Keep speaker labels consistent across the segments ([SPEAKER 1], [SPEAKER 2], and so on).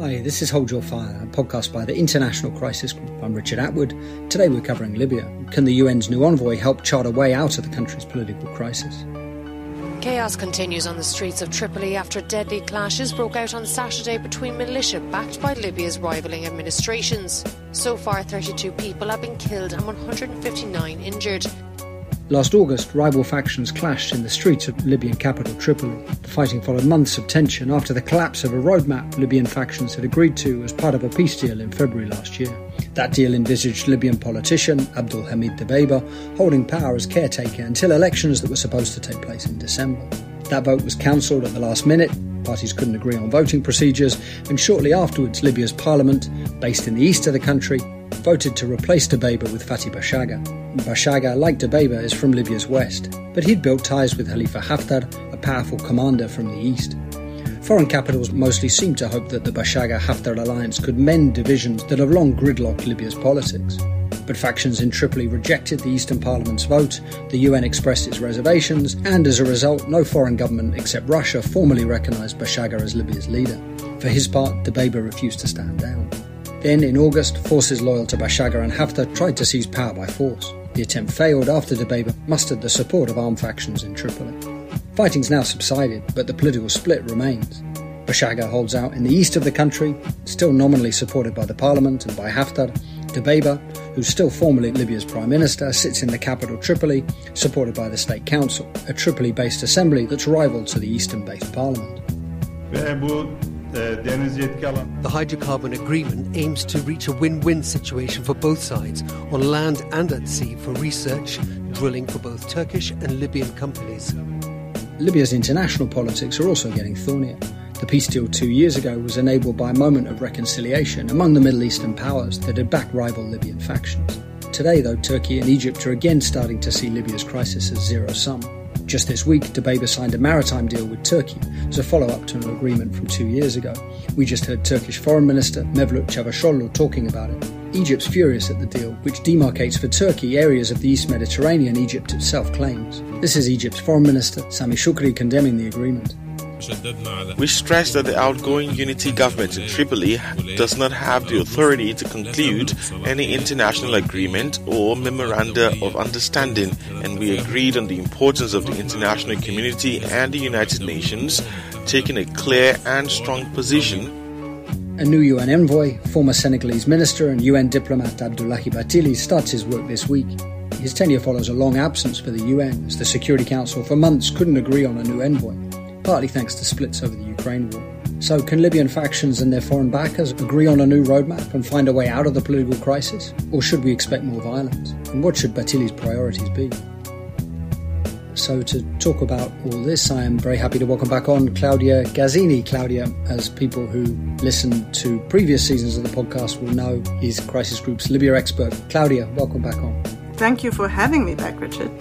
[SPEAKER 1] Hi, this is Hold Your Fire, a podcast by the International Crisis Group. I'm Richard Atwood. Today we're covering Libya. Can the UN's new envoy help chart a way out of the country's political crisis?
[SPEAKER 2] Chaos continues on the streets of Tripoli after deadly clashes broke out on Saturday between militia backed by Libya's rivaling administrations. So far, 32 people have been killed and 159 injured.
[SPEAKER 1] Last August, rival factions clashed in the streets of Libyan capital Tripoli. The fighting followed months of tension after the collapse of a roadmap Libyan factions had agreed to as part of a peace deal in February last year. That deal envisaged Libyan politician Abdul Hamid Dbeiba holding power as caretaker until elections that were supposed to take place in December. That vote was cancelled at the last minute. Parties couldn't agree on voting procedures, and shortly afterwards, Libya's parliament, based in the east of the country, voted to replace Dbeiba with Fatih Bashaga. Bashaga, like Dbeiba, is from Libya's west, but he'd built ties with Khalifa Haftar, a powerful commander from the east. Foreign capitals mostly seemed to hope that the Bashaga Haftar alliance could mend divisions that have long gridlocked Libya's politics. But factions in Tripoli rejected the Eastern Parliament's vote, the UN expressed its reservations, and as a result, no foreign government except Russia formally recognised Bashaga as Libya's leader. For his part, Dbeiba refused to stand down. Then, in August, forces loyal to Bashaga and Haftar tried to seize power by force. The attempt failed after Dbeiba mustered the support of armed factions in Tripoli. Fighting's now subsided, but the political split remains. Bashaga holds out in the east of the country, still nominally supported by the parliament and by Haftar. Dbeiba, who's still formally Libya's prime minister, sits in the capital Tripoli, supported by the state council, a Tripoli-based assembly that's rival to the eastern-based parliament.
[SPEAKER 3] The hydrocarbon agreement aims to reach a win win situation for both sides, on land and at sea, for research, drilling for both Turkish and Libyan companies.
[SPEAKER 1] Libya's international politics are also getting thornier. The peace deal two years ago was enabled by a moment of reconciliation among the Middle Eastern powers that had backed rival Libyan factions. Today, though, Turkey and Egypt are again starting to see Libya's crisis as zero sum. Just this week, Dbeiba signed a maritime deal with Turkey as a follow up to an agreement from two years ago. We just heard Turkish Foreign Minister Mevlut Çavuşoğlu talking about it. Egypt's furious at the deal, which demarcates for Turkey areas of the East Mediterranean Egypt itself claims. This is Egypt's Foreign Minister Sami Shukri condemning the agreement.
[SPEAKER 4] We stress that the outgoing unity government in Tripoli does not have the authority to conclude any international agreement or memoranda of understanding, and we agreed on the importance of the international community and the United Nations taking a clear and strong position
[SPEAKER 1] A new UN envoy, former Senegalese minister and UN diplomat Abdoulaye Bathily starts his work this week. His tenure follows a long absence for the UN, as the Security Council for months couldn't agree on a new envoy, partly thanks to splits over the Ukraine war. So, can Libyan factions and their foreign backers agree on a new roadmap and find a way out of the political crisis? Or should we expect more violence? And what should Bathily's priorities be? So, to talk about all this, I am very happy to welcome back on Claudia Gazzini. Claudia, as people who listen to previous seasons of the podcast will know, is Crisis Group's Libya expert. Claudia, welcome back on.
[SPEAKER 5] Thank you for having me back, Richard.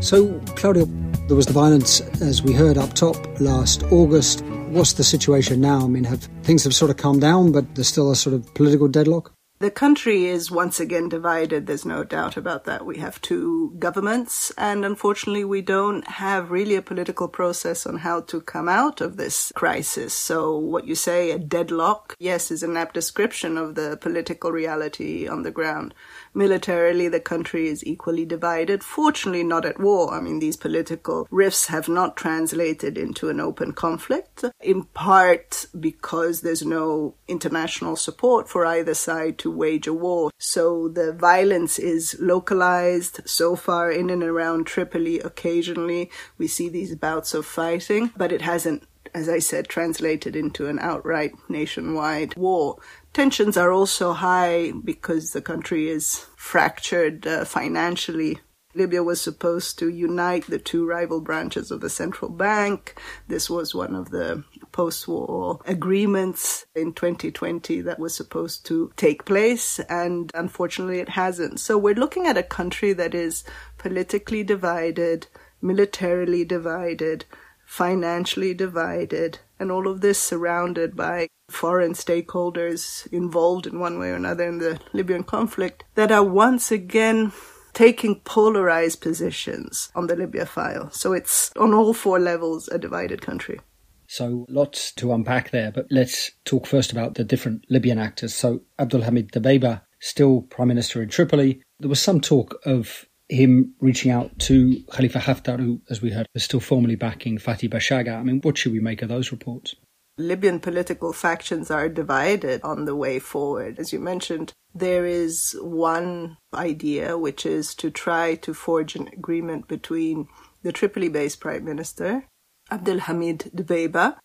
[SPEAKER 1] So, Claudia, there was the violence, as we heard up top last August. What's the situation now? I mean, have things have sort of calmed down, but there's still a sort of political deadlock?
[SPEAKER 5] The country is once again divided. There's no doubt about that. We have two governments, and unfortunately, we don't have really a political process on how to come out of this crisis. So, what you say, a deadlock, yes, is an apt description of the political reality on the ground. Militarily, the country is equally divided. Fortunately, not at war. I mean, these political rifts have not translated into an open conflict, in part because there's no international support for either side to wage a war. So the violence is localized so far in and around Tripoli. Occasionally, we see these bouts of fighting, but it hasn't as I said, translated into an outright nationwide war. Tensions are also high because the country is fractured uh, financially. Libya was supposed to unite the two rival branches of the central bank. This was one of the post war agreements in 2020 that was supposed to take place, and unfortunately it hasn't. So we're looking at a country that is politically divided, militarily divided, financially divided, and all of this surrounded by foreign stakeholders involved in one way or another in the Libyan conflict that are once again taking polarized positions on the Libya file. So it's on all four levels a divided country.
[SPEAKER 1] So lots to unpack there, but let's talk first about the different Libyan actors. So Abdulhamid Dbeibeh, still prime minister in Tripoli. There was some talk of him reaching out to Khalifa Haftar, who, as we heard, is still formally backing Fatih Bashaga. I mean, what should we make of those reports?
[SPEAKER 5] Libyan political factions are divided on the way forward. As you mentioned, there is one idea, which is to try to forge an agreement between the Tripoli based Prime Minister, Abdelhamid Dbeibeh,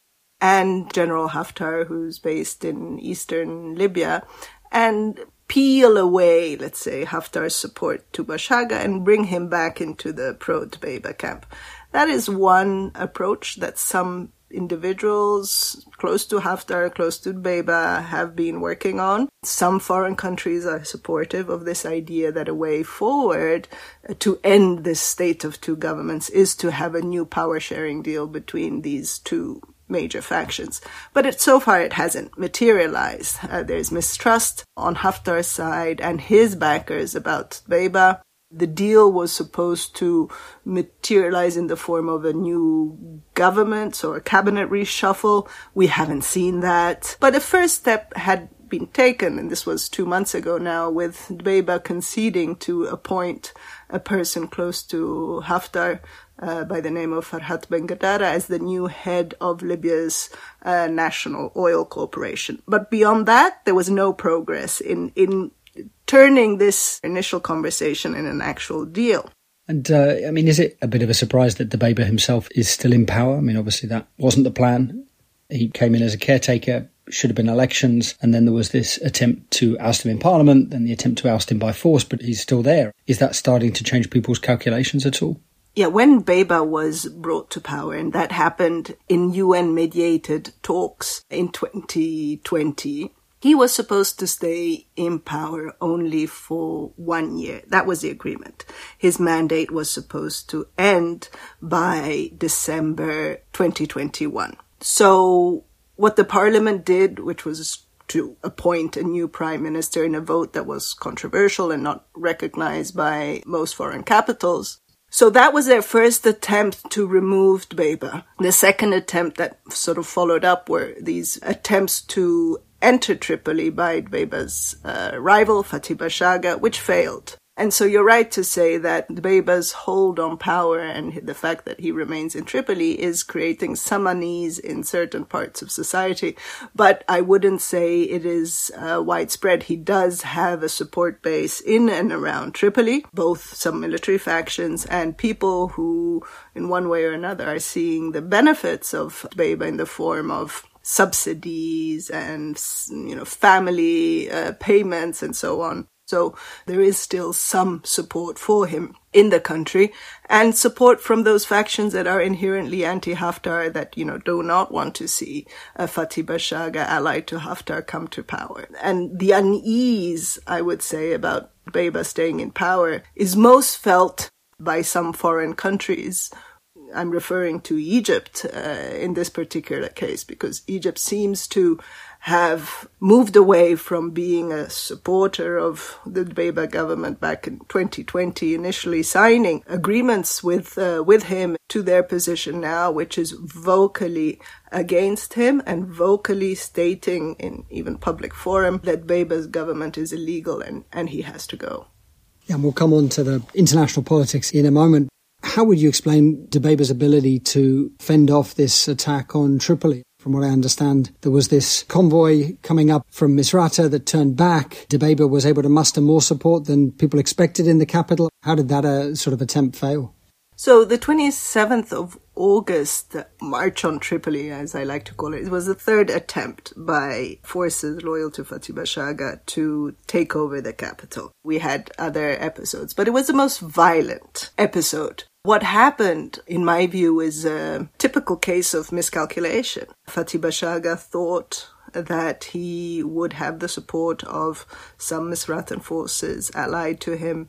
[SPEAKER 5] and General Haftar, who's based in eastern Libya, and peel away, let's say, Haftar's support to Bashaga and bring him back into the pro Dbeibeh camp. That is one approach that some individuals close to Haftar, close to Dbeibeh have been working on. Some foreign countries are supportive of this idea that a way forward uh, to end this state of two governments is to have a new power sharing deal between these two major factions. But it, so far it hasn't materialized. Uh, there's mistrust on Haftar's side and his backers about Dbeibeh. The deal was supposed to materialize in the form of a new government or a cabinet reshuffle. We haven't seen that. But the first step had been taken, and this was two months ago now, with Dbeibeh conceding to appoint a person close to Haftar uh, by the name of Farhat Bengdara as the new head of Libya's uh, National Oil Corporation. But beyond that, there was no progress in, in turning this initial conversation in an actual deal.
[SPEAKER 1] And uh, I mean, is it a bit of a surprise that Dbeibeh himself is still in power? I mean, obviously that wasn't the plan. He came in as a caretaker, should have been elections, and then there was this attempt to oust him in parliament, then the attempt to oust him by force, but he's still there. Is that starting to change people's calculations at all?
[SPEAKER 5] Yeah, when Dbeibeh was brought to power, and that happened in UN mediated talks in 2020, he was supposed to stay in power only for one year. That was the agreement. His mandate was supposed to end by December 2021. So what the parliament did, which was to appoint a new prime minister in a vote that was controversial and not recognized by most foreign capitals, so that was their first attempt to remove Dbeibeh. The second attempt that sort of followed up were these attempts to enter Tripoli by Dbeibeh's uh, rival Fatih Bashaga, which failed. And so you're right to say that Dbeibeh's hold on power and the fact that he remains in Tripoli is creating some unease in certain parts of society. But I wouldn't say it is uh, widespread. He does have a support base in and around Tripoli, both some military factions and people who, in one way or another, are seeing the benefits of Dbeibeh in the form of subsidies and you know family uh, payments and so on So there is still some support for him in the country and support from those factions that are inherently anti-Haftar that, you know, do not want to see a Fatih Bashaga allied to Haftar come to power. And the unease, I would say, about Dbeibeh staying in power is most felt by some foreign countries I'm referring to Egypt uh, in this particular case because Egypt seems to have moved away from being a supporter of the Dbeibeh government back in 2020, initially signing agreements with uh, with him to their position now, which is vocally against him and vocally stating in even public forum that Dbeibeh's government is illegal and, and he has to go.
[SPEAKER 1] Yeah, and we'll come on to the international politics in a moment. How would you explain Dbeibeh's ability to fend off this attack on Tripoli? From what I understand, there was this convoy coming up from Misrata that turned back. Dbeibeh was able to muster more support than people expected in the capital. How did that uh, sort of attempt fail?
[SPEAKER 5] So the 27th of August March on Tripoli, as I like to call it, it was the third attempt by forces loyal to Fatih Bashaga to take over the capital. We had other episodes, but it was the most violent episode. What happened, in my view, is a typical case of miscalculation. Fatih Bashaga thought that he would have the support of some Misratan forces allied to him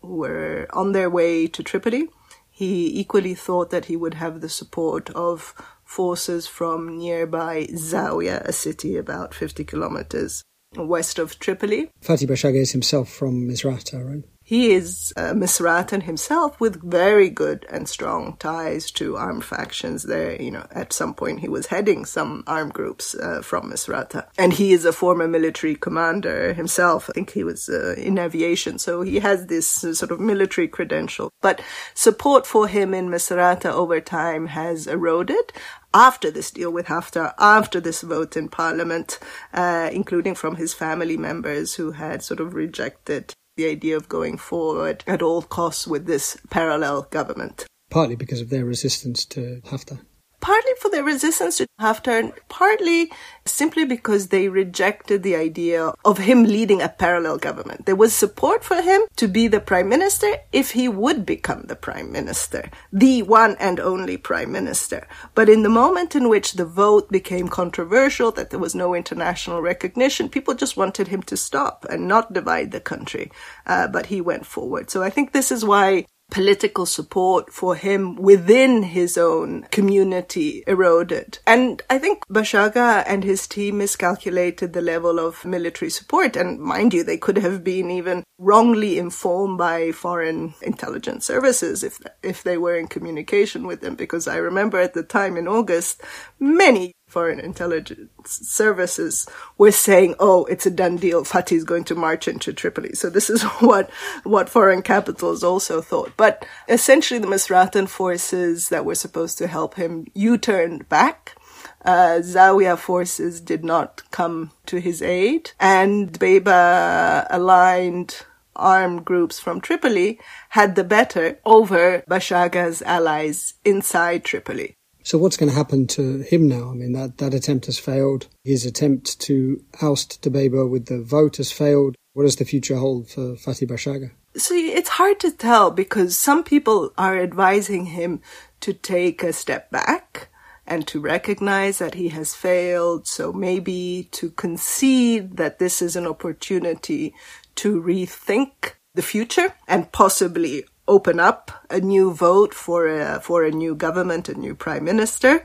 [SPEAKER 5] who were on their way to Tripoli he equally thought that he would have the support of forces from nearby Zawiya, a city about 50 kilometers west of Tripoli.
[SPEAKER 1] Fatih Bashaga is himself from Misrata, right?
[SPEAKER 5] He is a Misratan himself with very good and strong ties to armed factions there. You know, at some point he was heading some armed groups uh, from Misrata. And he is a former military commander himself. I think he was uh, in aviation. So he has this uh, sort of military credential. But support for him in Misrata over time has eroded after this deal with Haftar, after this vote in parliament, uh, including from his family members who had sort of rejected the idea of going forward at all costs with this parallel government.
[SPEAKER 1] Partly because of their resistance to Haftar
[SPEAKER 5] partly for their resistance to Haftar, partly simply because they rejected the idea of him leading a parallel government. There was support for him to be the prime minister if he would become the prime minister, the one and only prime minister. But in the moment in which the vote became controversial, that there was no international recognition, people just wanted him to stop and not divide the country. Uh, but he went forward. So I think this is why political support for him within his own community eroded. And I think Bashaga and his team miscalculated the level of military support. And mind you, they could have been even wrongly informed by foreign intelligence services if, if they were in communication with them. Because I remember at the time in August, many foreign intelligence services were saying, "Oh, it's a done deal. Fatih is going to march into Tripoli." So this is what what foreign capitals also thought. But essentially, the Misratan forces that were supposed to help him U-turned back. Uh, Zawiya forces did not come to his aid, and Dbeibeh aligned armed groups from Tripoli had the better over Bashaga's allies inside Tripoli.
[SPEAKER 1] So what's going to happen to him now? I mean, that, that attempt has failed. His attempt to oust Dbeibeh with the vote has failed. What does the future hold for Fatih Bashaga?
[SPEAKER 5] So it's hard to tell because some people are advising him to take a step back and to recognize that he has failed. So maybe to concede that this is an opportunity to rethink the future and possibly open up a new vote for a, for a new government, a new prime minister.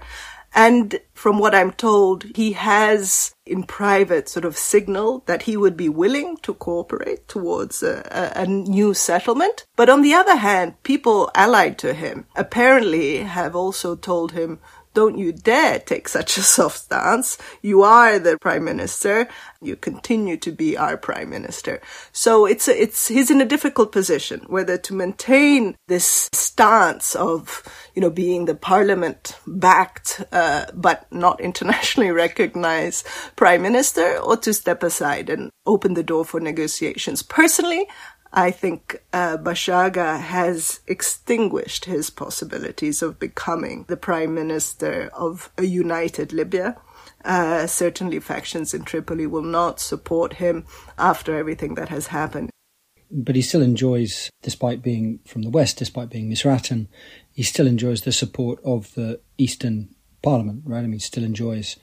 [SPEAKER 5] And from what I'm told, he has in private sort of signaled that he would be willing to cooperate towards a, a, a, new settlement. But on the other hand, people allied to him apparently have also told him, don't you dare take such a soft stance. You are the prime minister. You continue to be our prime minister. So it's, it's, he's in a difficult position whether to maintain this stance of, you know, being the parliament backed, uh, but not internationally recognized prime minister or to step aside and open the door for negotiations. Personally, I think uh, Bashaga has extinguished his possibilities of becoming the prime minister of a united Libya. uh, certainly factions in Tripoli will not support him after everything that has happened.
[SPEAKER 1] But he still enjoys, despite being from the west, despite being Misratan, he still enjoys the support of the Eastern Parliament, right? I mean, he still enjoys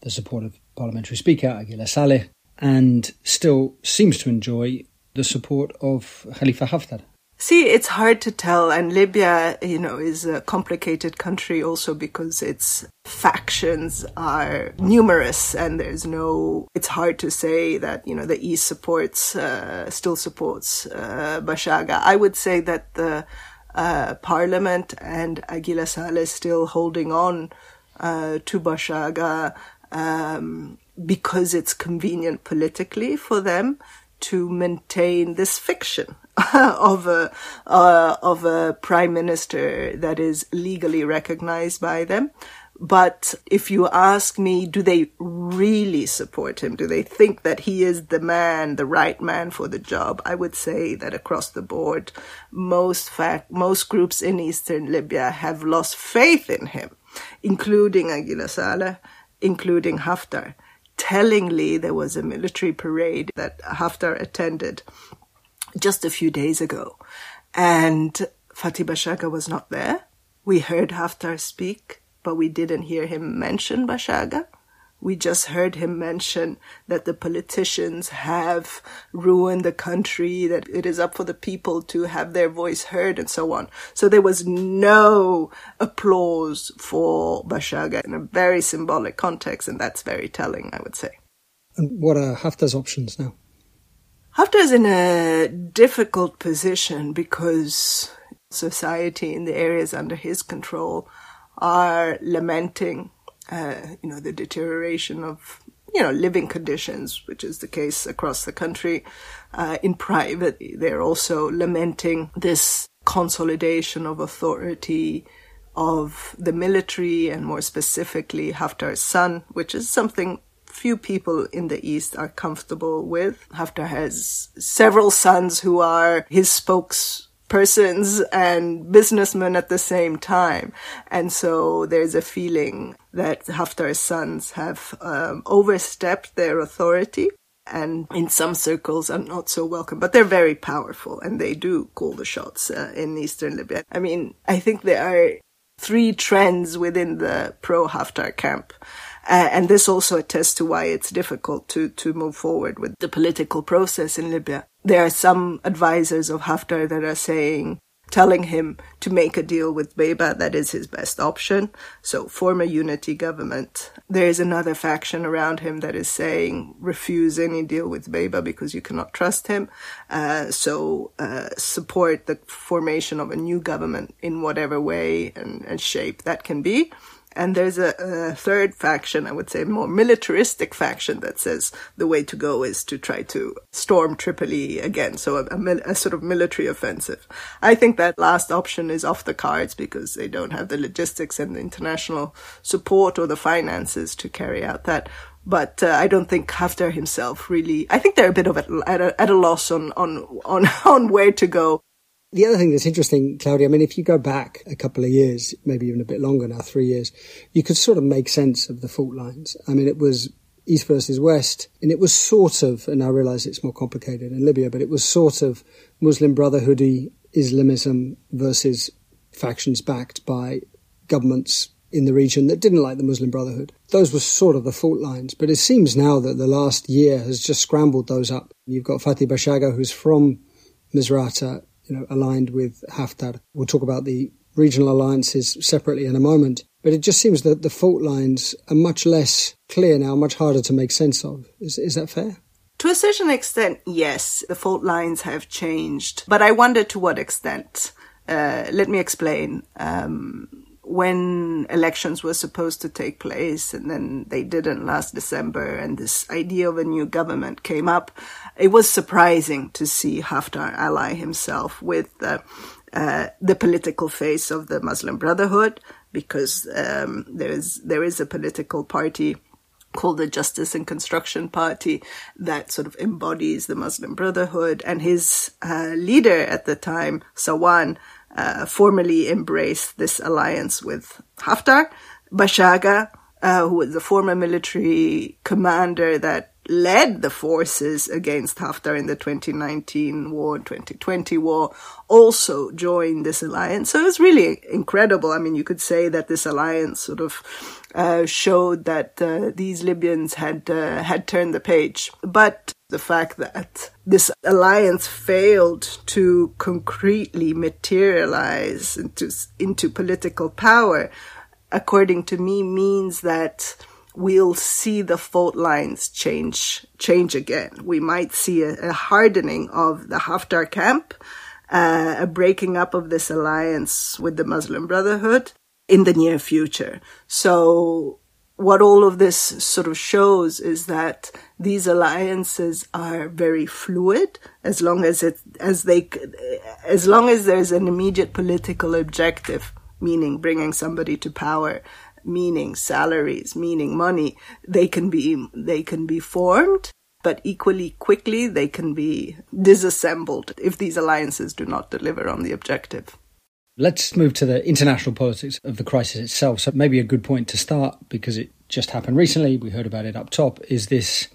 [SPEAKER 1] the support of Parliamentary Speaker Aguila Saleh and still seems to enjoy the support of Khalifa Haftar.
[SPEAKER 5] See, it's hard to tell, and Libya, you know, is a complicated country also because its factions are numerous, and there's no. It's hard to say that you know the East supports, uh, still supports uh, Bashaga. I would say that the uh, Parliament and Aguila Saleh still holding on uh, to Bashaga um, because it's convenient politically for them to maintain this fiction of a uh, of a prime minister that is legally recognized by them. But if you ask me, do they really support him? Do they think that he is the man, the right man for the job? I would say that across the board, most fact, most groups in eastern Libya have lost faith in him, including Aguila Saleh, including Haftar. Tellingly, there was a military parade that Haftar attended just a few days ago. And Fatih Bashaga was not there. We heard Haftar speak, but we didn't hear him mention Bashaga. We just heard him mention that the politicians have ruined the country, that it is up for the people to have their voice heard and so on. So there was no applause for Bashaga in a very symbolic context, and that's very telling, I would say.
[SPEAKER 1] And what are Haftar's options now?
[SPEAKER 5] Haftar is in a difficult position because society in the areas under his control are lamenting, uh, you know, the deterioration of, you know, living conditions, which is the case across the country. Uh, in private, they're also lamenting this consolidation of authority of the military and more specifically Haftar's son, which is something few people in the East are comfortable with. Haftar has several sons who are his spokespersons and businessmen at the same time. And so there's a feeling that Haftar's sons have um, overstepped their authority and in some circles are not so welcome, but they're very powerful and they do call the shots uh, in eastern Libya. I mean, I think there are three trends within the pro Haftar camp. Uh, and this also attests to why it's difficult to, to move forward with the political process in Libya. There are some advisors of Haftar that are saying, telling him to make a deal with Dbeibeh That is his best option. So form a unity government. There is another faction around him that is saying refuse any deal with Dbeibeh because you cannot trust him. Uh, so uh, support the formation of a new government in whatever way and, and shape that can be. And there's a, a, third faction, I would say, more militaristic faction that says the way to go is to try to storm Tripoli again. So a, a, a, sort of military offensive. I think that last option is off the cards because they don't have the logistics and the international support or the finances to carry out that. But uh, I don't think Haftar himself really. I think they're a bit of at a, at a loss on on on on where to go.
[SPEAKER 1] The other thing that's interesting, Claudia, I mean, if you go back a couple of years, maybe even a bit longer now, three years, you could sort of make sense of the fault lines. I mean, it was East versus West, and it was sort of, and I realize it's more complicated in Libya, but it was sort of Muslim Brotherhoody Islamism versus factions backed by governments in the region that didn't like the Muslim Brotherhood. Those were sort of the fault lines, but it seems now that the last year has just scrambled those up. You've got Fatih Bashaga, who's from Misrata, you know, aligned with Haftar. We'll talk about the regional alliances separately in a moment. But it just seems that the fault lines are much less clear now, much harder to make sense of. Is, is that fair?
[SPEAKER 5] To a certain extent, yes, the fault lines have changed. But I wonder to what extent. Uh, let me explain. Um, when elections were supposed to take place and then they didn't last December and this idea of a new government came up, it was surprising to see Haftar ally himself with uh, uh, the political face of the Muslim Brotherhood because um, there is there is a political party called the Justice and Construction Party that sort of embodies the Muslim Brotherhood and his uh, leader at the time, Sawan, uh, formally embraced this alliance with Haftar. Bashaga uh, who was the former military commander that led the forces against Haftar in the 2019 war and 2020 war, also joined this alliance. So it's really incredible. I mean, you could say that this alliance sort of uh, showed that uh, these Libyans had uh, had turned the page. But the fact that this alliance failed to concretely materialize into into political power, according to me, means that we'll see the fault lines change change again. We might see a, a hardening of the Haftar camp, uh, a breaking up of this alliance with the Muslim Brotherhood in the near future. So what all of this sort of shows is that these alliances are very fluid as long as it as they as long as there's an immediate political objective meaning bringing somebody to power meaning salaries, meaning money, they can be, they can be formed, but equally quickly they can be disassembled if these alliances do not deliver on the objective.
[SPEAKER 1] Let's move to the international politics of the crisis itself. So, maybe a good point to start because it just happened recently. We heard about it up top. Is this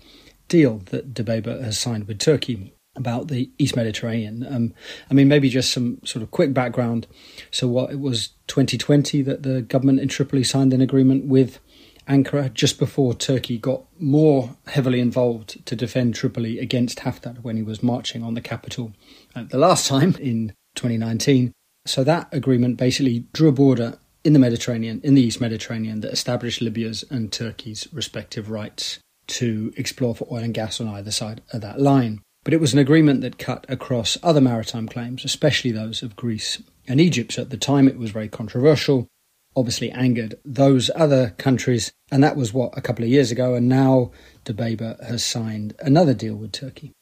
[SPEAKER 1] deal that Dbeibeh has signed with Turkey about the East Mediterranean. Um, I mean, maybe just some sort of quick background. So, what it was 2020 that the government in Tripoli signed an agreement with Ankara just before Turkey got more heavily involved to defend Tripoli against Haftar when he was marching on the capital the last time in 2019. So that agreement basically drew a border in the Mediterranean, in the East Mediterranean, that established Libya's and Turkey's respective rights to explore for oil and gas on either side of that line. But it was an agreement that cut across other maritime claims, especially those of Greece and Egypt. So at the time, it was very controversial, obviously angered those other countries. And that was what, a couple of years ago. And now Dbeibeh has signed another deal with Turkey.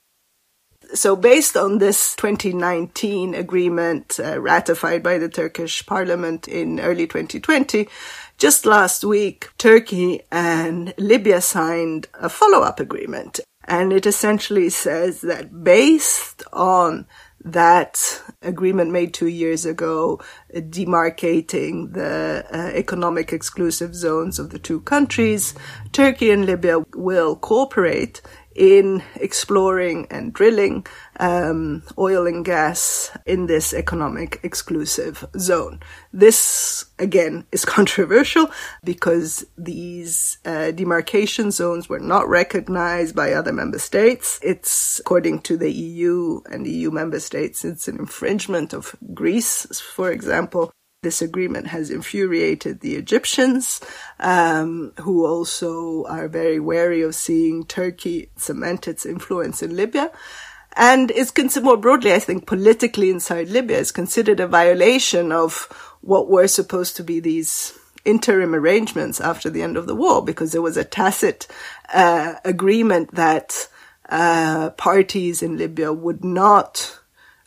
[SPEAKER 5] So, based on this 2019 agreement uh, ratified by the Turkish parliament in early 2020, just last week, Turkey and Libya signed a follow up agreement. And it essentially says that based on that agreement made two years ago, demarcating the uh, economic exclusive zones of the two countries, Turkey and Libya will cooperate in exploring and drilling um, oil and gas in this economic exclusive zone. This, again, is controversial because these uh, demarcation zones were not recognized by other member states. It's, according to the EU and EU member states, it's an infringement of Greece, for example, this agreement has infuriated the Egyptians, um, who also are very wary of seeing Turkey cement its influence in Libya. And it's considered more broadly, I think, politically inside Libya, is considered a violation of what were supposed to be these interim arrangements after the end of the war, because there was a tacit uh, agreement that uh, parties in Libya would not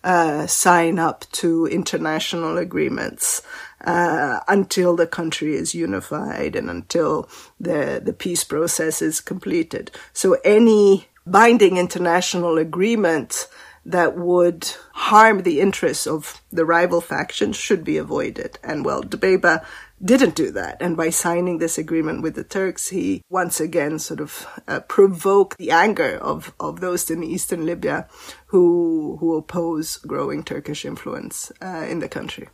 [SPEAKER 5] uh, sign up to international agreements uh, until the country is unified and until the the peace process is completed. So any binding international agreement that would harm the interests of the rival factions should be avoided. And well, Dbeibeh didn't do that. And by signing this agreement with the Turks, he once again sort of uh, provoked the anger of, of those in eastern Libya who, who oppose growing Turkish influence uh, in the country.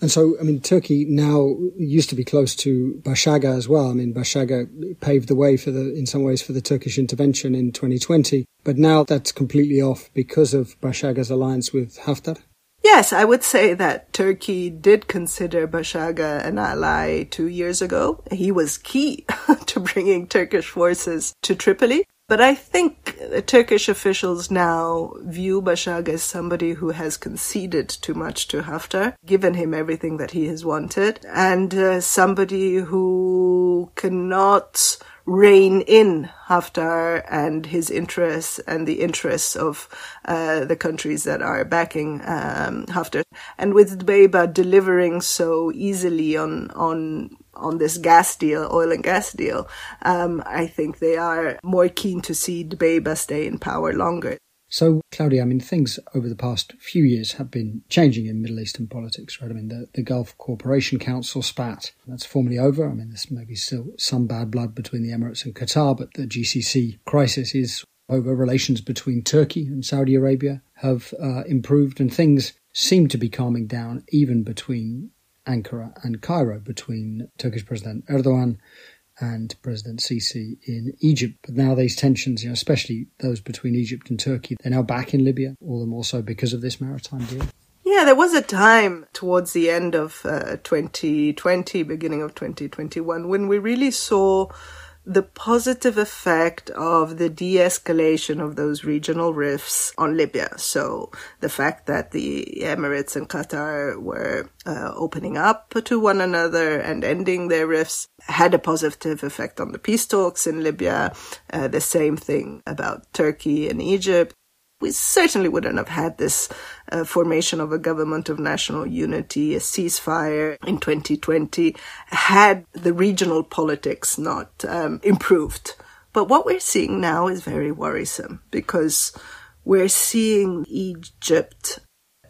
[SPEAKER 1] And so, I mean, Turkey now used to be close to Bashaga as well. I mean, Bashaga paved the way for the, in some ways, for the Turkish intervention in 2020. But now that's completely off because of Bashaga's alliance with Haftar.
[SPEAKER 5] Yes, I would say that Turkey did consider Bashaga an ally two years ago. He was key to bringing Turkish forces to Tripoli. But I think Turkish officials now view Bashaga as somebody who has conceded too much to Haftar, given him everything that he has wanted, and uh, somebody who cannot rein in Haftar and his interests and the interests of uh, the countries that are backing um, Haftar. And with Dbeibeh delivering so easily on on on this gas deal, oil and gas deal, um, I think they are more keen to see Dbeibeh stay in power longer.
[SPEAKER 1] So, Claudia, I mean, things over the past few years have been changing in Middle Eastern politics, right? I mean, the, the Gulf Cooperation Council spat, that's formally over. I mean, there's maybe still some bad blood between the Emirates and Qatar, but the GCC crisis is over. Relations between Turkey and Saudi Arabia have uh, improved, and things seem to be calming down even between Ankara and Cairo, between Turkish President Erdogan and President Sisi in Egypt. But now these tensions, you know, especially those between Egypt and Turkey, they're now back in Libya, all the more so because of this maritime deal.
[SPEAKER 5] Yeah, there was a time towards the end of uh, 2020, beginning of 2021, when we really saw the positive effect of the de-escalation of those regional rifts on Libya. So the fact that the Emirates and Qatar were uh, opening up to one another and ending their rifts had a positive effect on the peace talks in Libya. Uh, the same thing about Turkey and Egypt we certainly wouldn't have had this uh, formation of a government of national unity, a ceasefire in 2020, had the regional politics not um, improved. But what we're seeing now is very worrisome because we're seeing Egypt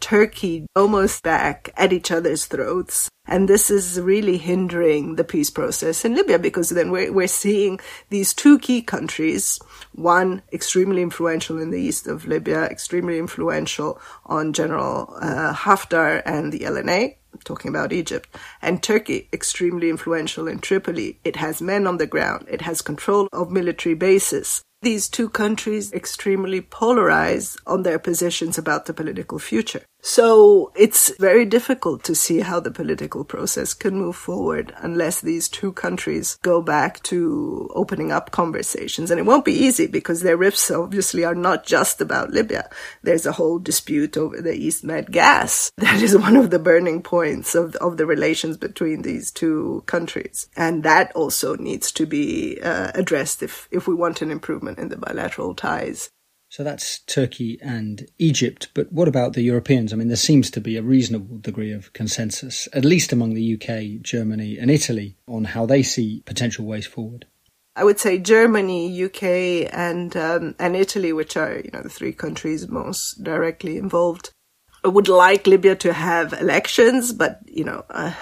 [SPEAKER 5] Turkey almost back at each other's throats. And this is really hindering the peace process in Libya because then we're, we're seeing these two key countries, one extremely influential in the east of Libya, extremely influential on General uh, Haftar and the LNA, talking about Egypt, and Turkey, extremely influential in Tripoli. It has men on the ground. It has control of military bases these two countries extremely polarized on their positions about the political future. So it's very difficult to see how the political process can move forward unless these two countries go back to opening up conversations. And it won't be easy because their rifts obviously are not just about Libya. There's a whole dispute over the East Med gas. That is one of the burning points of, of the relations between these two countries. And that also needs to be uh, addressed if, if we want an improvement in the bilateral ties.
[SPEAKER 1] So that's Turkey and Egypt. But what about the Europeans? I mean, there seems to be a reasonable degree of consensus, at least among the UK, Germany, and Italy, on how they see potential ways forward.
[SPEAKER 5] I would say Germany, UK, and um, and Italy, which are you know the three countries most directly involved, would like Libya to have elections, but you know, uh,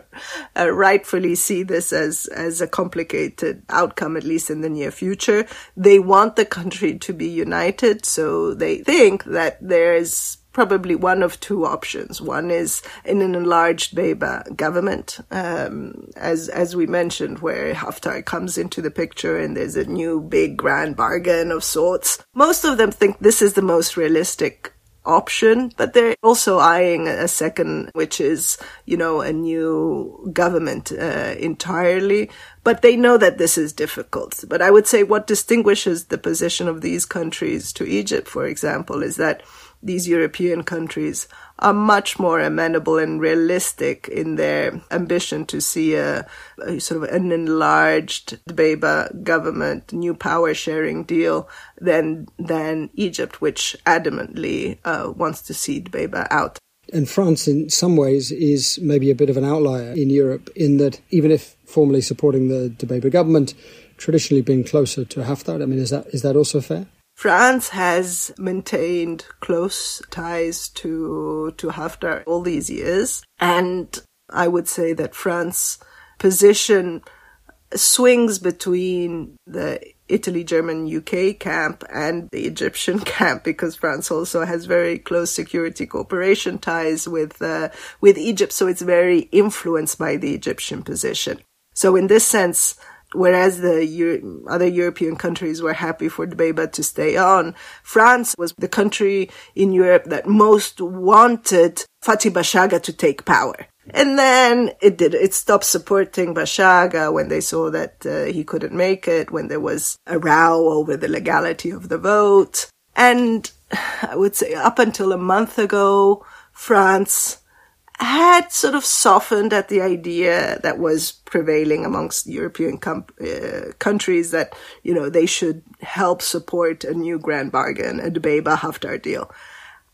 [SPEAKER 5] uh, rightfully see this as as a complicated outcome, at least in the near future. They want the country to be united, so they think that there is probably one of two options. One is in an enlarged Dbeibeh government, um, as as we mentioned, where Haftar comes into the picture and there's a new big grand bargain of sorts. Most of them think this is the most realistic option, but they're also eyeing a second, which is, you know, a new government uh, entirely. But they know that this is difficult. But I would say what distinguishes the position of these countries to Egypt, for example, is that these European countries are much more amenable and realistic in their ambition to see a, a sort of an enlarged Dbeibeh government, new power sharing deal than than Egypt, which adamantly uh, wants to see Dbeibeh out.
[SPEAKER 1] And France, in some ways, is maybe a bit of an outlier in Europe in that even if formally supporting the Dbeibeh government, traditionally been closer to Haftar. I mean, is that is that also fair?
[SPEAKER 5] France has maintained close ties to, to Haftar all these years. And I would say that France's position swings between the Italy, German, UK camp and the Egyptian camp because France also has very close security cooperation ties with, uh, with Egypt. So it's very influenced by the Egyptian position. So in this sense, whereas the Euro- other European countries were happy for Dbeibeh to stay on, France was the country in Europe that most wanted Fatih Bashagha to take power. And then it did. It stopped supporting Bashaga when they saw that uh, he couldn't make it, when there was a row over the legality of the vote. And I would say up until a month ago, France had sort of softened at the idea that was prevailing amongst European com- uh, countries that, you know, they should help support a new grand bargain, a Dbeibeh Haftar deal.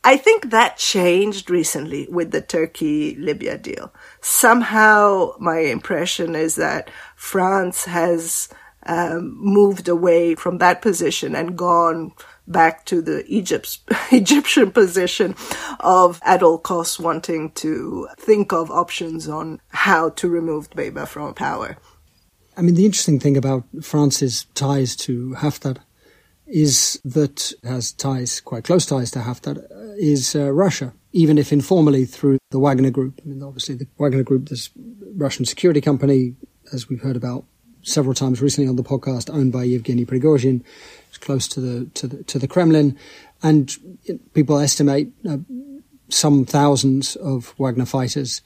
[SPEAKER 5] I think that changed recently with the Turkey Libya deal. Somehow my impression is that France has um, moved away from that position and gone back to the Egypt's, Egyptian position of at all costs wanting to think of options on how to remove Dbeibeh from power.
[SPEAKER 1] I mean, the interesting thing about France's ties to Haftar is that has ties, quite close ties to Haftar, uh, is uh, Russia, even if informally through the Wagner Group. I mean, obviously the Wagner Group, this Russian security company, as we've heard about several times recently on the podcast, owned by Yevgeny Prigozhin, it's close to the to the to the Kremlin, and people estimate uh, some thousands of Wagner fighters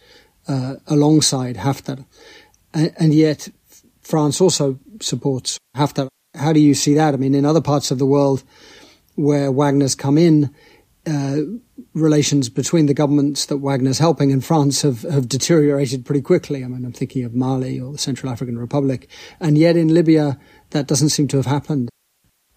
[SPEAKER 1] uh, alongside Haftar, and, and yet France also supports Haftar. How do you see that? I mean, in other parts of the world where Wagner's come in, uh, relations between the governments that Wagner's helping in France have, have deteriorated pretty quickly. I mean, I'm thinking of Mali or the Central African Republic. And yet in Libya, that doesn't seem to have happened.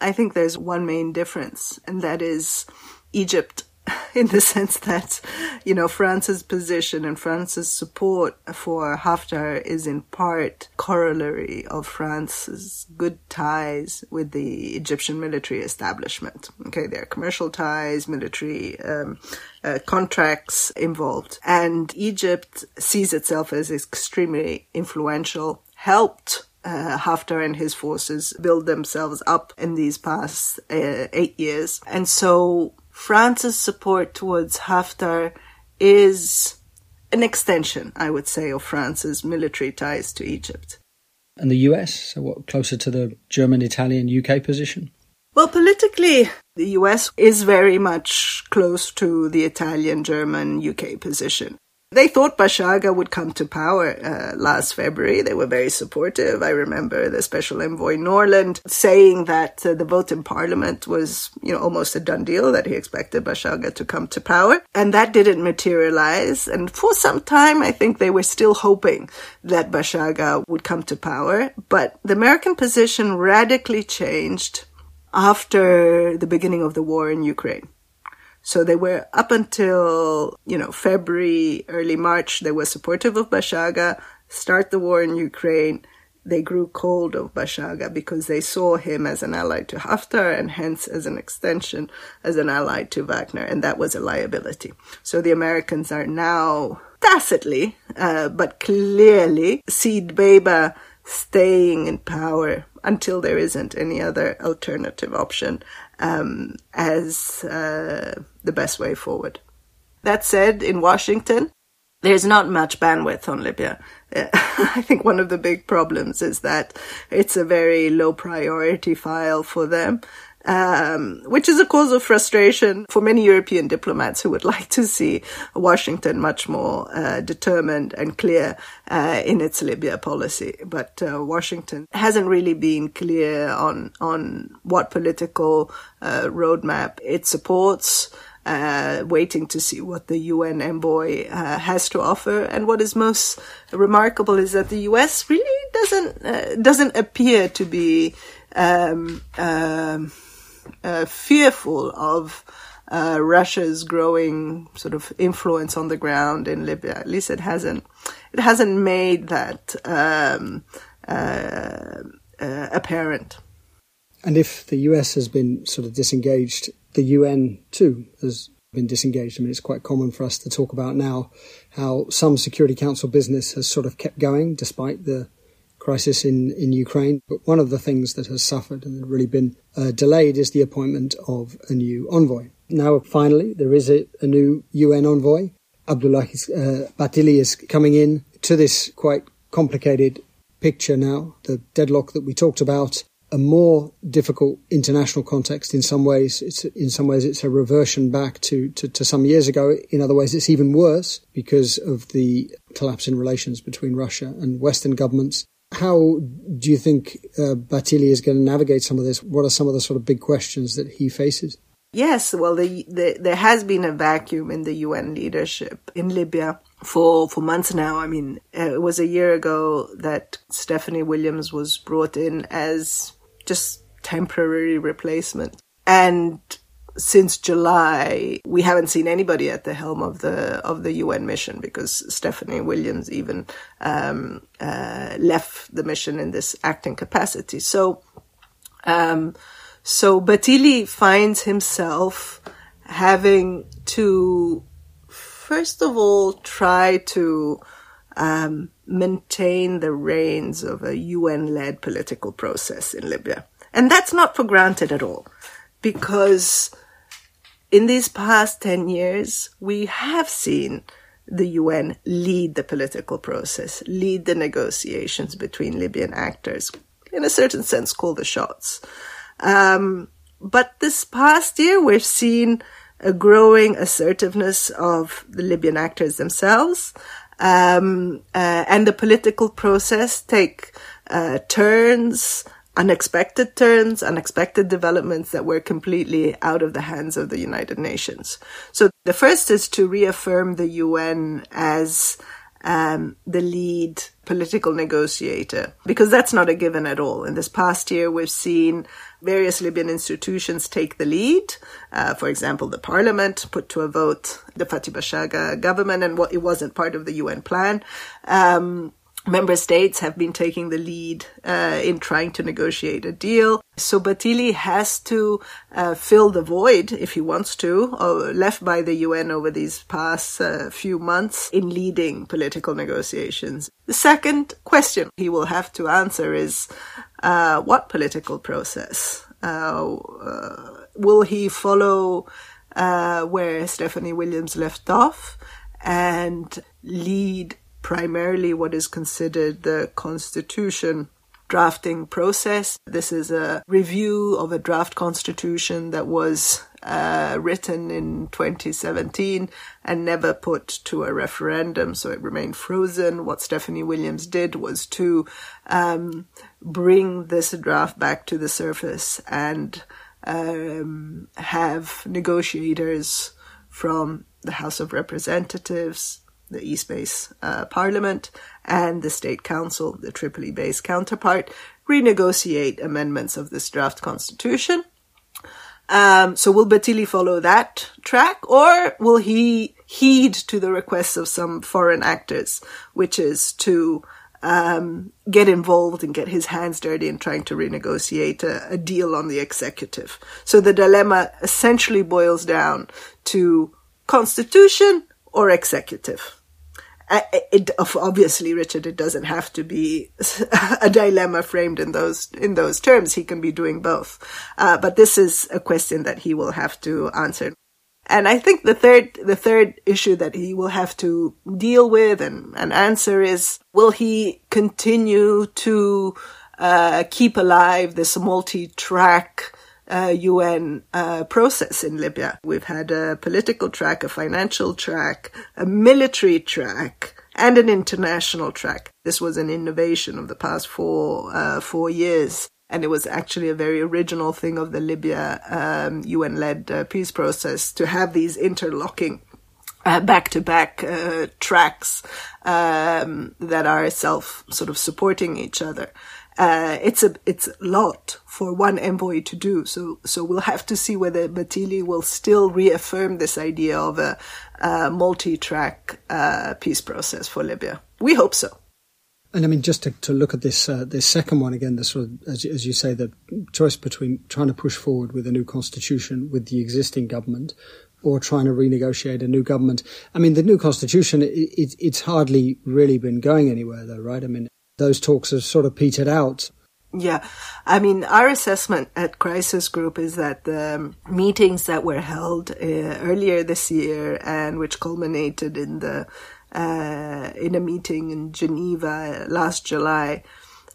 [SPEAKER 5] I think there's one main difference, and that is Egypt in the sense that, you know, France's position and France's support for Haftar is in part corollary of France's good ties with the Egyptian military establishment. Okay, there are commercial ties, military um, uh, contracts involved. And Egypt sees itself as extremely influential, helped uh, Haftar and his forces build themselves up in these past uh, eight years. And so France's support towards Haftar is an extension, I would say, of France's military ties to Egypt.
[SPEAKER 1] And the US, so what, closer to the German, Italian, UK position?
[SPEAKER 5] Well, politically, the US is very much close to the Italian, German, UK position. They thought Bashagha would come to power uh, last February. They were very supportive. I remember the special envoy Norland saying that uh, the vote in parliament was, you know, almost a done deal, that he expected Bashagha to come to power. And that didn't materialize. And for some time, I think they were still hoping that Bashagha would come to power. But the American position radically changed after the beginning of the war in Ukraine. So they were up until, you know, February, early March, they were supportive of Bashaga, start the war in Ukraine. They grew cold of Bashaga because they saw him as an ally to Haftar and hence as an extension as an ally to Wagner. And that was a liability. So the Americans are now tacitly, uh, but clearly see Dbeibeh staying in power until there isn't any other alternative option um, as uh, the best way forward. That said, in Washington, there's not much bandwidth on Libya. I think one of the big problems is that it's a very low priority file for them um, which is a cause of frustration for many European diplomats who would like to see Washington much more uh, determined and clear uh, in its Libya policy. But uh, Washington hasn't really been clear on on what political uh, roadmap it supports. Uh, waiting to see what the UN envoy uh, has to offer. And what is most remarkable is that the US really doesn't uh, doesn't appear to be um, um, uh, fearful of uh, Russia's growing sort of influence on the ground in Libya. At least it hasn't it hasn't made that um, uh, apparent.
[SPEAKER 1] And if the US has been sort of disengaged, the UN too has been disengaged. I mean, it's quite common for us to talk about now how some Security Council business has sort of kept going despite the crisis in, in Ukraine. But one of the things that has suffered and really been uh, delayed is the appointment of a new envoy. Now, finally, there is a, a new UN envoy. Abdoulaye uh, Bathily is coming in to this quite complicated picture now, the deadlock that we talked about, a more difficult international context in some ways. It's, in some ways, it's a reversion back to, to, to, some years ago. In other ways, it's even worse because of the collapse in relations between Russia and Western governments. How do you think uh, Bathily is going to navigate some of this? What are some of the sort of big questions that he faces?
[SPEAKER 5] Yes, well, the, the, there has been a vacuum in the UN leadership in Libya for for months now. I mean, uh, it was a year ago that Stephanie Williams was brought in as just temporary replacement, and since July, we haven't seen anybody at the helm of the of the UN mission because Stephanie Williams even um, uh, left the mission in this acting capacity. So, um, So Bathily finds himself having to, first of all, try to um, maintain the reins of a UN-led political process in Libya. And that's not for granted at all, because in these past 10 years, we have seen the UN lead the political process, lead the negotiations between Libyan actors, in a certain sense, call the shots. Um, but this past year, we've seen a growing assertiveness of the Libyan actors themselves, um, uh, and the political process take uh, turns, unexpected turns, unexpected developments that were completely out of the hands of the United Nations. So the first is to reaffirm the UN as um, the lead political negotiator, because that's not a given at all. In this past year, we've seen various Libyan institutions take the lead. Uh, for example, the parliament put to a vote the Fathi Bashagha government, and what it wasn't part of the UN plan. Um, member states have been taking the lead uh, in trying to negotiate a deal. So Bathily has to uh, fill the void, if he wants to, uh, left by the UN over these past uh, few months in leading political negotiations. The second question he will have to answer is uh, what political process? Uh, will he follow where Stephanie Williams left off and lead primarily what is considered the constitution drafting process. This is a review of a draft constitution that was uh, written in 2017 and never put to a referendum, so it remained frozen. What Stephanie Williams did was to um, bring this draft back to the surface and um, have negotiators from the House of Representatives, the East Base uh, Parliament, and the State Council, the Tripoli based counterpart, renegotiate amendments of this draft constitution. Um, so will Bathily follow that track, or will he heed to the requests of some foreign actors, which is to um, get involved and get his hands dirty in trying to renegotiate a, a deal on the executive? So the dilemma essentially boils down to constitution or executive it, obviously, Richard, it doesn't have to be a dilemma framed in those in those terms. He can be doing both, uh, but this is a question that he will have to answer. And I think the third the third issue that he will have to deal with and, and answer is: Will he continue to uh, keep alive this multi-track? Uh, UN uh, process in Libya. We've had a political track, a financial track, a military track, and an international track. This was an innovation of the past four uh, four years. And it was actually a very original thing of the Libya um, UN-led uh, peace process to have these interlocking back to back tracks um, that are self sort of supporting each other uh, it's a it's a lot for one envoy to do. So so we'll have to see whether Bathily will still reaffirm this idea of a, a multi-track uh, peace process for Libya. We hope so.
[SPEAKER 1] And I mean, just to, to look at this uh, this second one again, this sort of, as, as you say, the choice between trying to push forward with a new constitution with the existing government, or trying to renegotiate a new government. I mean, the new constitution, it, it, it's hardly really been going anywhere, though, right? I mean, those talks have sort of petered out.
[SPEAKER 5] Yeah. I mean, our assessment at Crisis Group is that the meetings that were held uh, earlier this year and which culminated in the uh, in a meeting in Geneva last July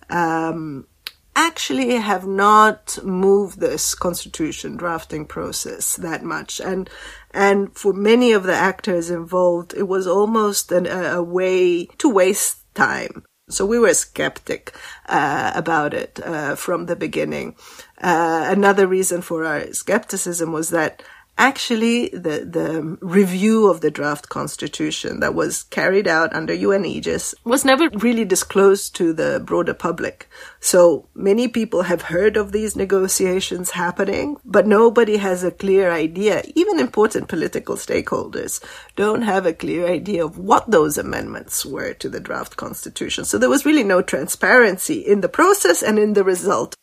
[SPEAKER 5] um, actually have not moved this constitution drafting process that much and and for many of the actors involved it was almost an, a, a way to waste time so we were skeptic uh, about it uh, from the beginning. Uh, another reason for our skepticism was that actually the, the review of the draft constitution that was carried out under UN aegis was never really disclosed to the broader public. So many people have heard of these negotiations happening, but nobody has a clear idea. Even important political stakeholders don't have a clear idea of what those amendments were to the draft constitution. So there was really no transparency in the process and in the result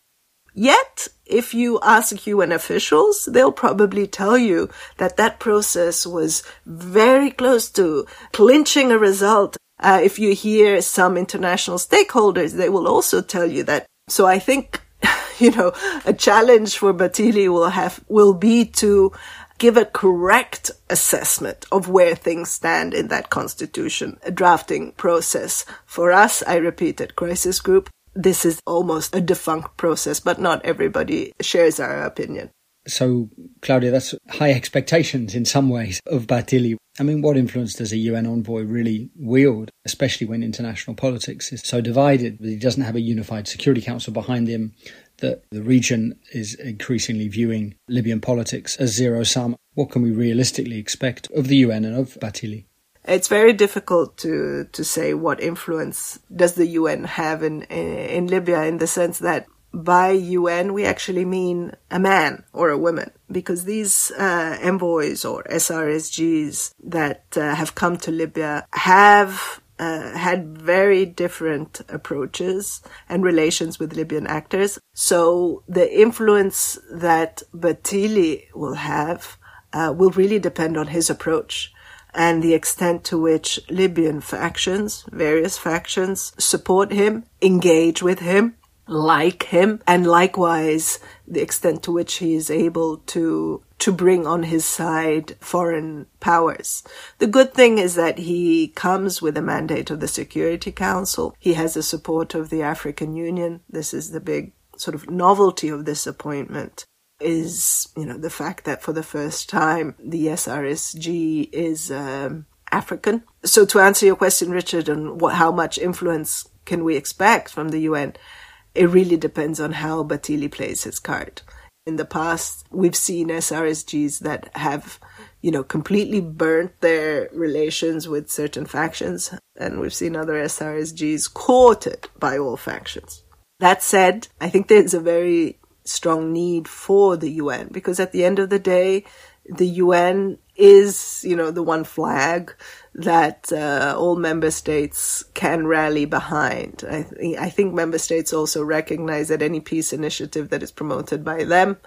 [SPEAKER 5] Yet, if you ask UN officials, they'll probably tell you that that process was very close to clinching a result. Uh, if you hear some international stakeholders, they will also tell you that. So I think, you know, a challenge for Bathily will have, will be to give a correct assessment of where things stand in that constitution drafting process. For us, I repeat, at Crisis Group, this is almost a defunct process, but not everybody shares our opinion.
[SPEAKER 1] So, Claudia, that's high expectations in some ways of Bathily. I mean, what influence does a UN envoy really wield, especially when international politics is so divided that he doesn't have a unified Security Council behind him, that the region is increasingly viewing Libyan politics as zero sum? What can we realistically expect of the UN and of Bathily?
[SPEAKER 5] It's very difficult to, to say what influence does the UN have in, in Libya in the sense that by UN, we actually mean a man or a woman, because these uh, envoys or SRSGs that uh, have come to Libya have uh, had very different approaches and relations with Libyan actors. So the influence that Bathily will have uh, will really depend on his approach and the extent to which Libyan factions, various factions, support him, engage with him, like him, and likewise the extent to which he is able to to bring on his side foreign powers. The good thing is that he comes with a mandate of the Security Council. He has the support of the African Union. This is the big sort of novelty of this appointment is, you know, the fact that for the first time the SRSG is um, African. So to answer your question, Richard, on what, how much influence can we expect from the UN, it really depends on how Bathily plays his card. In the past, we've seen SRSGs that have, you know, completely burnt their relations with certain factions, and we've seen other SRSGs courted by all factions. That said, I think there's a very strong need for the UN because at the end of the day, the UN is, you know, the one flag that uh, all member states can rally behind. I, th- I think member states also recognize that any peace initiative that is promoted by them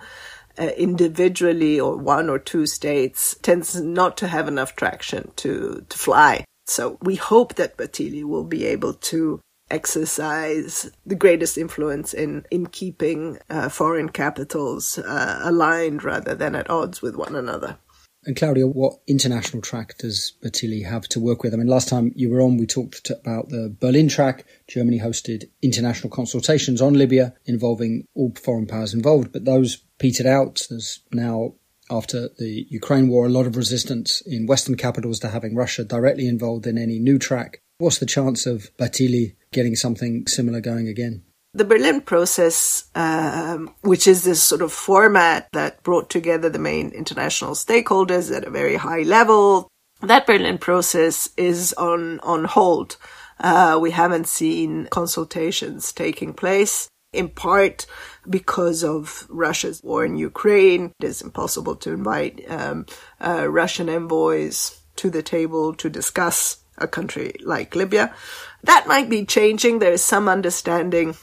[SPEAKER 5] uh, individually or one or two states tends not to have enough traction to, to fly. So we hope that Bathily will be able to exercise the greatest influence in in keeping uh, foreign capitals uh, aligned rather than at odds with one another.
[SPEAKER 1] And Claudia, what international track does Bathily have to work with? I mean, last time you were on, we talked about the Berlin track. Germany hosted international consultations on Libya involving all foreign powers involved, but those petered out. There's now after the Ukraine war, a lot of resistance in Western capitals to having Russia directly involved in any new track. What's the chance of Bathily getting something similar going again?
[SPEAKER 5] The Berlin process, um, which is this sort of format that brought together the main international stakeholders at a very high level, that Berlin process is on, on hold. Uh, we haven't seen consultations taking place in part because of Russia's war in Ukraine. It is impossible to invite um, uh, Russian envoys to the table to discuss a country like Libya. That might be changing. There is some understanding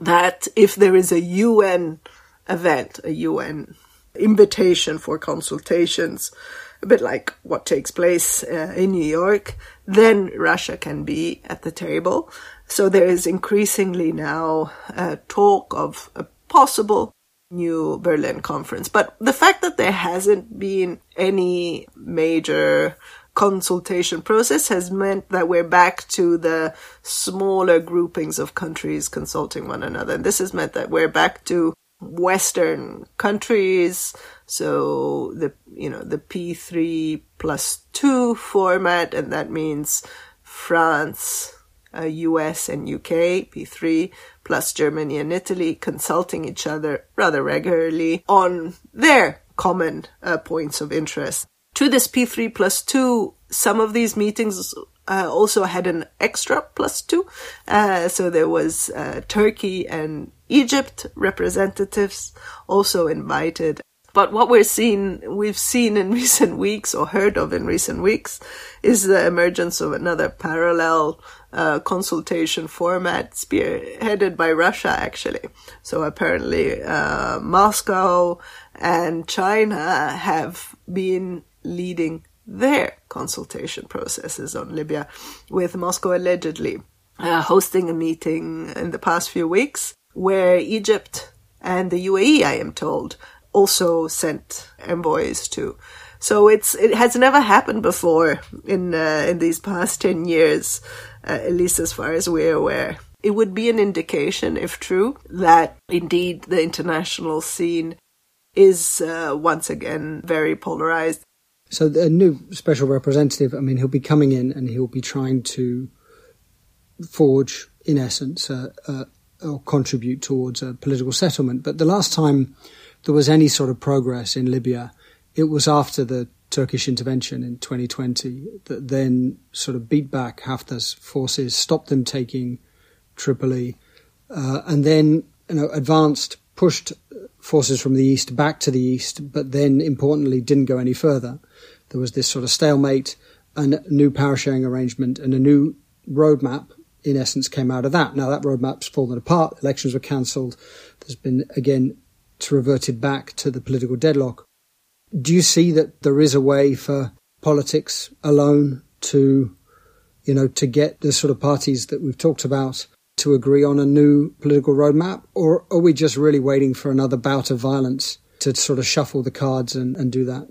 [SPEAKER 5] that if there is a UN event, a UN invitation for consultations, a bit like what takes place uh, in New York, then Russia can be at the table. So there is increasingly now uh, talk of a possible new Berlin conference. But the fact that there hasn't been any major consultation process has meant that we're back to the smaller groupings of countries consulting one another. And this has meant that we're back to Western countries. So the, you know, the P3 plus two format, and that means France, uh, US and UK, P3, plus Germany and Italy consulting each other rather regularly on their common uh, points of interest to this P3 plus two, some of these meetings uh, also had an extra plus two. Uh, so there was uh, Turkey and Egypt representatives also invited. But what we're seeing, we've seen in recent weeks or heard of in recent weeks is the emergence of another parallel uh, consultation format spearheaded by Russia, actually. So apparently, uh, Moscow and China have been leading their consultation processes on Libya, with Moscow allegedly uh, hosting a meeting in the past few weeks where Egypt and the UAE, I am told, also sent envoys to. So it's it has never happened before in uh, in these past ten years, uh, at least as far as we're aware. It would be an indication, if true, that indeed the international scene is uh, once again very polarized.
[SPEAKER 1] So the new special representative, I mean, he'll be coming in and he'll be trying to forge, in essence, or contribute towards a political settlement. But the last time there was any sort of progress in Libya, it was after the Turkish intervention in 2020 that then sort of beat back Haftar's forces, stopped them taking Tripoli, uh, and then you know advanced, pushed forces from the east back to the east, but then importantly didn't go any further. There was this sort of stalemate, a new power sharing arrangement, and a new roadmap in essence came out of that. Now that roadmap's fallen apart. Elections were cancelled. There's been again reverted back to the political deadlock. Do you see that there is a way for politics alone to, you know, to get the sort of parties that we've talked about to agree on a new political roadmap? Or are we just really waiting for another bout of violence to sort of shuffle the cards and, and do that?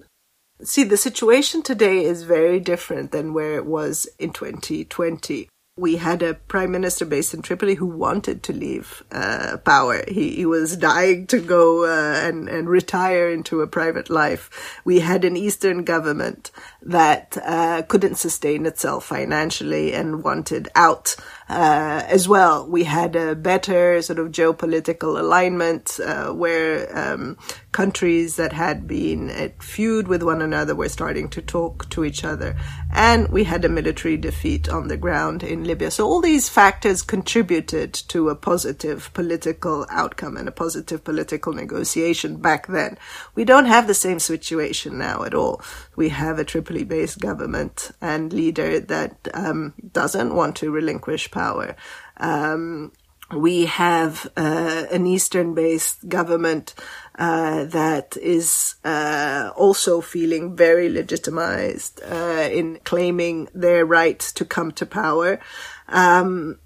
[SPEAKER 5] See, the situation today is very different than where it was in 2020 we had a prime minister based in Tripoli who wanted to leave uh, power. He, he, was dying to go uh, and, and retire into a private life. We had an Eastern government that uh, couldn't sustain itself financially and wanted out uh, as well. We had a better sort of geopolitical alignment uh, where um, countries that had been at feud with one another were starting to talk to each other. And we had a military defeat on the ground in Libya. So all these factors contributed to a positive political outcome and a positive political negotiation back then. We don't have the same situation now at all. We have a Tripoli based government and leader that um, doesn't want to relinquish power. Um, we have uh, an Eastern based government uh, that is uh, also feeling very legitimized uh, in claiming their right to come to power. Um,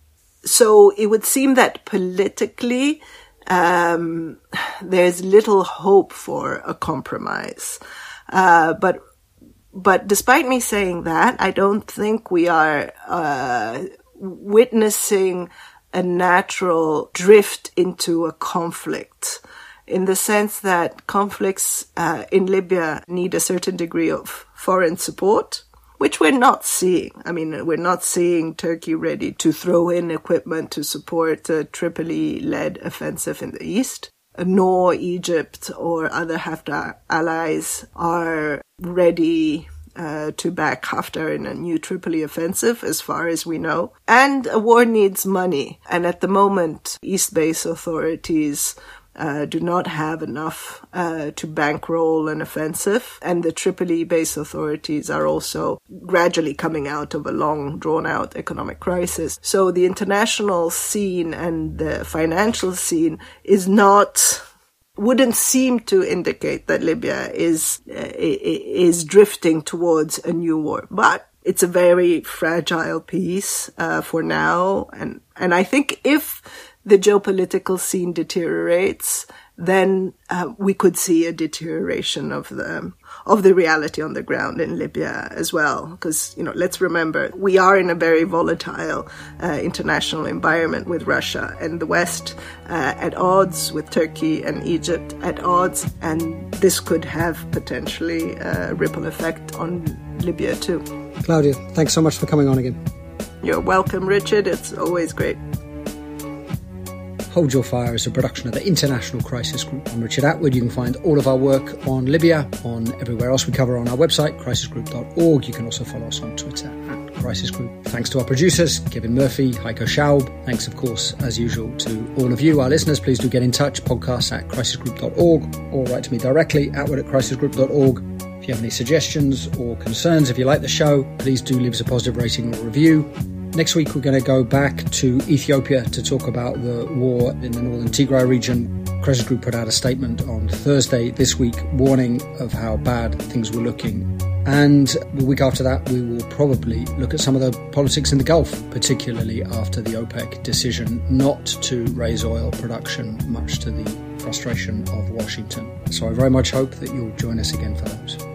[SPEAKER 5] so it would seem that politically, um, there's little hope for a compromise. Uh, but but despite me saying that, I don't think we are uh, witnessing a natural drift into a conflict in the sense that conflicts uh, in Libya need a certain degree of foreign support, which we're not seeing. I mean, we're not seeing Turkey ready to throw in equipment to support a Tripoli led offensive in the east. Nor Egypt or other Haftar allies are ready uh, to back Haftar in a new Tripoli offensive, as far as we know. And a war needs money. And at the moment, East Base authorities uh, do not have enough uh, to bankroll an offensive. And the Tripoli based authorities are also gradually coming out of a long, drawn out economic crisis. So the international scene and the financial scene is not wouldn't seem to indicate that Libya is uh, is drifting towards a new war, but it's a very fragile peace uh, for now, and and I think if the geopolitical scene deteriorates, then uh, we could see a deterioration of the of the reality on the ground in Libya as well. Because you know, let's remember we are in a very volatile uh, international environment with Russia and the West uh, at odds with Turkey and Egypt at odds, and this could have potentially a ripple effect on Libya too.
[SPEAKER 1] Claudia, thanks so much for coming on again.
[SPEAKER 5] You're welcome, Richard. It's always great.
[SPEAKER 1] Hold Your Fire is a production of the International Crisis Group. I'm Richard Atwood. You can find all of our work on Libya, on everywhere else we cover on our website, crisisgroup.org. You can also follow us on Twitter at Crisis Group. Thanks to our producers, Kevin Murphy, Heiko Schaub. Thanks, of course, as usual, to all of you, our listeners. Please do get in touch, podcast at crisisgroup.org or write to me directly, atwood at crisisgroup.org. If you have any suggestions or concerns, if you like the show, please do leave us a positive rating or review. Next week, we're going to go back to Ethiopia to talk about the war in the northern Tigray region. Crisis Group put out a statement on Thursday this week warning of how bad things were looking. And the week after that, we will probably look at some of the politics in the Gulf, particularly after the OPEC decision not to raise oil production, much to the frustration of Washington. So I very much hope that you'll join us again for those.